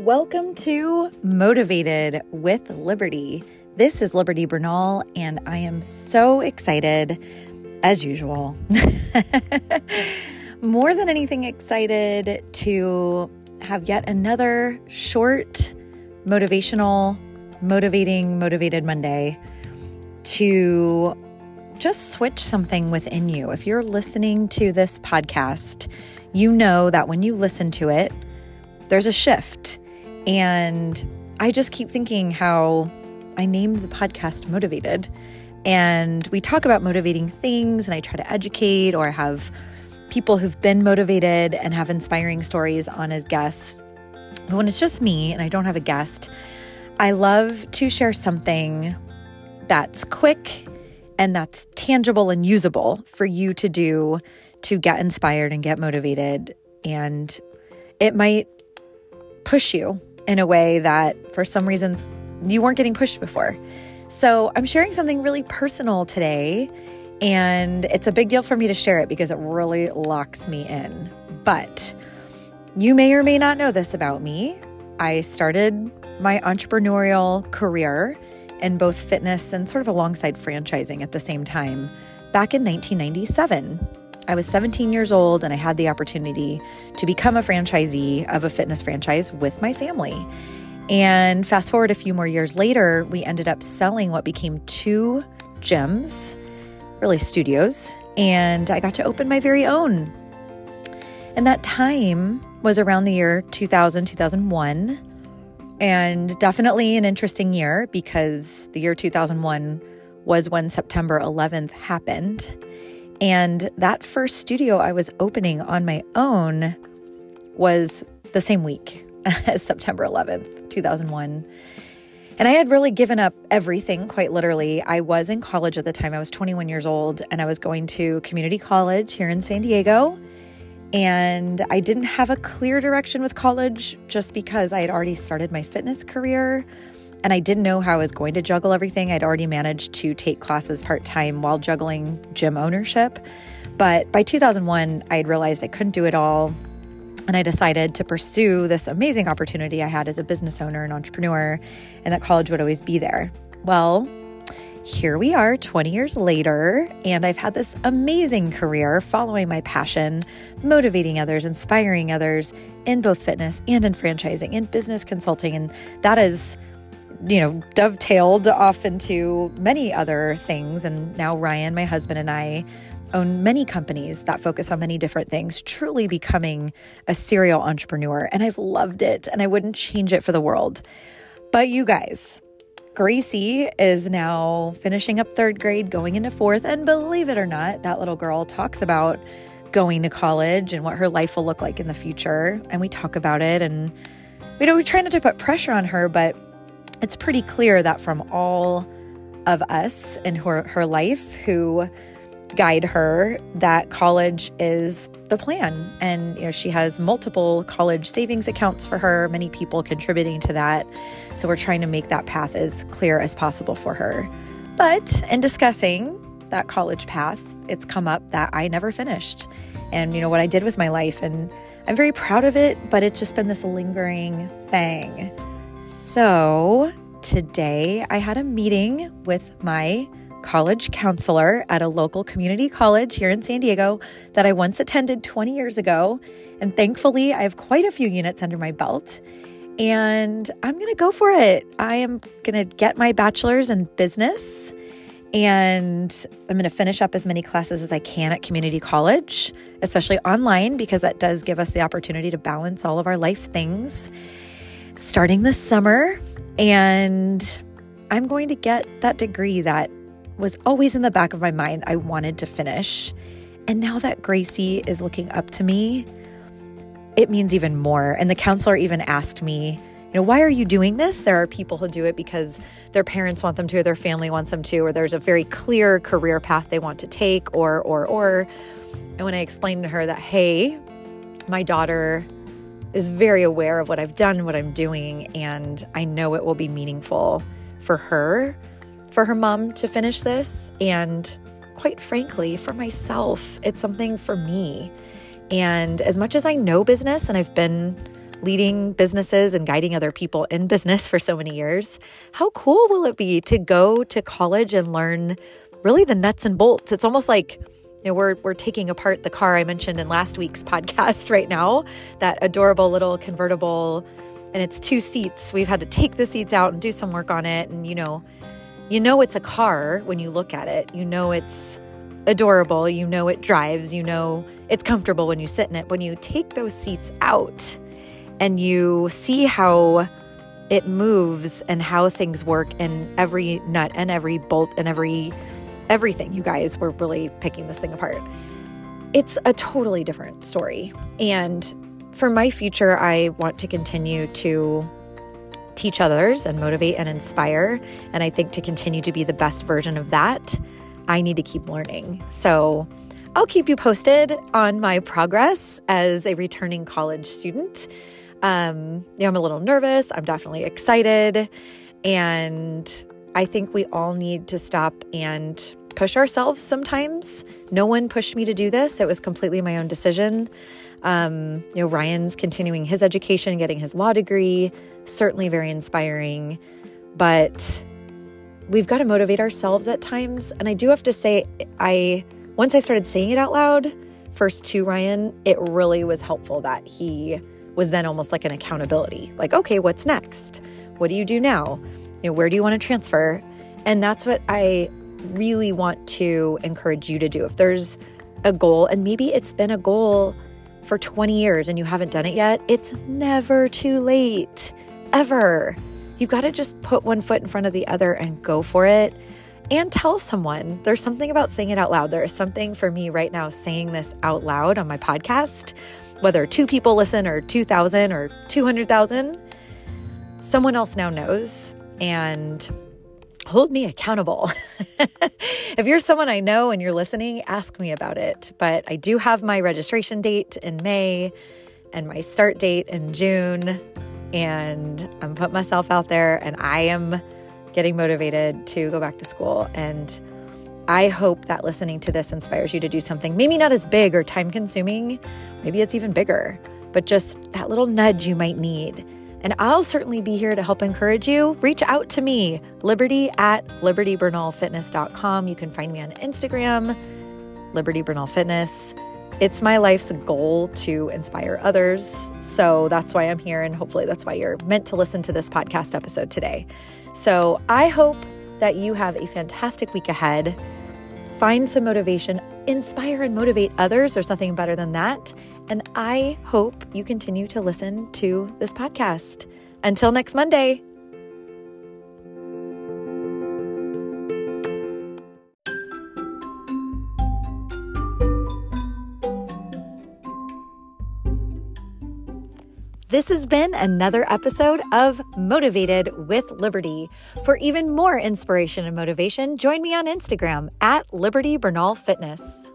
Welcome to Motivated with Liberty. This is Liberty Bernal, and I am so excited, as usual. More than anything, excited to have yet another short, motivational, motivating, motivated Monday to just switch something within you. If you're listening to this podcast, you know that when you listen to it, there's a shift. And I just keep thinking how I named the podcast Motivated. And we talk about motivating things, and I try to educate or have people who've been motivated and have inspiring stories on as guests. But when it's just me and I don't have a guest, I love to share something that's quick and that's tangible and usable for you to do to get inspired and get motivated. And it might push you in a way that for some reasons you weren't getting pushed before. So I'm sharing something really personal today, and it's a big deal for me to share it because it really locks me in. But you may or may not know this about me. I started my entrepreneurial career in both fitness and sort of alongside franchising at the same time back in 1997. I was 17 years old and I had the opportunity to become a franchisee of a fitness franchise with my family. And fast forward a few more years later, we ended up selling what became two gyms, really studios, and I got to open my very own. And that time was around the year 2000, 2001. And definitely an interesting year because the year 2001 was when September 11th happened. And that first studio I was opening on my own was the same week as September 11th, 2001. And I had really given up everything, quite literally. I was in college at the time. I was 21 years old and I was going to community college here in San Diego. And I didn't have a clear direction with college just because I had already started my fitness career and I didn't know how I was going to juggle everything. I'd already managed to take classes part time while juggling gym ownership. But by 2001, I had realized I couldn't do it all. And I decided to pursue this amazing opportunity I had as a business owner and entrepreneur, and that college would always be there. Well, here we are 20 years later, and I've had this amazing career following my passion, motivating others, inspiring others in both fitness and in franchising and business consulting. And that is you know, dovetailed off into many other things. And now Ryan, my husband, and I own many companies that focus on many different things, truly becoming a serial entrepreneur. And I've loved it and I wouldn't change it for the world. But you guys, Gracie is now finishing up third grade, going into fourth. And believe it or not, that little girl talks about going to college and what her life will look like in the future. And we talk about it. And, you know, we try not to put pressure on her, but it's pretty clear that from all of us in her, her life who guide her that college is the plan. And you know she has multiple college savings accounts for her many people contributing to that. So we're trying to make that path as clear as possible for her. But in discussing that college path it's come up that I never finished. And you know what I did with my life and I'm very proud of it but it's just been this lingering thing so, today I had a meeting with my college counselor at a local community college here in San Diego that I once attended 20 years ago. And thankfully, I have quite a few units under my belt. And I'm going to go for it. I am going to get my bachelor's in business and I'm going to finish up as many classes as I can at community college, especially online, because that does give us the opportunity to balance all of our life things starting this summer. And I'm going to get that degree that was always in the back of my mind. I wanted to finish. And now that Gracie is looking up to me, it means even more. And the counselor even asked me, you know, why are you doing this? There are people who do it because their parents want them to, or their family wants them to, or there's a very clear career path they want to take, or, or, or. And when I explained to her that, hey, my daughter is very aware of what I've done, what I'm doing, and I know it will be meaningful for her, for her mom to finish this, and quite frankly, for myself. It's something for me. And as much as I know business and I've been leading businesses and guiding other people in business for so many years. How cool will it be to go to college and learn really the nuts and bolts? It's almost like you know, we're we're taking apart the car I mentioned in last week's podcast right now, that adorable little convertible and it's two seats. We've had to take the seats out and do some work on it and you know, you know it's a car when you look at it. You know it's adorable, you know it drives, you know it's comfortable when you sit in it. When you take those seats out and you see how it moves and how things work and every nut and every bolt and every everything. You guys were really picking this thing apart. It's a totally different story. And for my future i want to continue to teach others and motivate and inspire. And i think to continue to be the best version of that i need to keep learning. So i'll keep you posted on my progress as a returning college student. Um, you know, I'm a little nervous. I'm definitely excited. And I think we all need to stop and push ourselves sometimes. No one pushed me to do this, it was completely my own decision. Um, you know, Ryan's continuing his education, getting his law degree, certainly very inspiring. But we've got to motivate ourselves at times. And I do have to say, I once I started saying it out loud, first to Ryan, it really was helpful that he was then almost like an accountability. Like, okay, what's next? What do you do now? You know, where do you want to transfer? And that's what I really want to encourage you to do. If there's a goal, and maybe it's been a goal for 20 years and you haven't done it yet, it's never too late, ever. You've got to just put one foot in front of the other and go for it and tell someone. There's something about saying it out loud. There is something for me right now saying this out loud on my podcast whether two people listen or 2,000 or 200,000, someone else now knows and hold me accountable. if you're someone I know and you're listening, ask me about it. But I do have my registration date in May and my start date in June. And I'm putting myself out there and I am getting motivated to go back to school. And I hope that listening to this inspires you to do something, maybe not as big or time consuming, maybe it's even bigger, but just that little nudge you might need. And I'll certainly be here to help encourage you. Reach out to me, liberty at libertybernalfitness.com. You can find me on Instagram, Liberty Bernal Fitness. It's my life's goal to inspire others. So that's why I'm here. And hopefully that's why you're meant to listen to this podcast episode today. So I hope that you have a fantastic week ahead. Find some motivation, inspire and motivate others. There's nothing better than that. And I hope you continue to listen to this podcast. Until next Monday. This has been another episode of Motivated with Liberty. For even more inspiration and motivation, join me on Instagram at Liberty Bernal Fitness.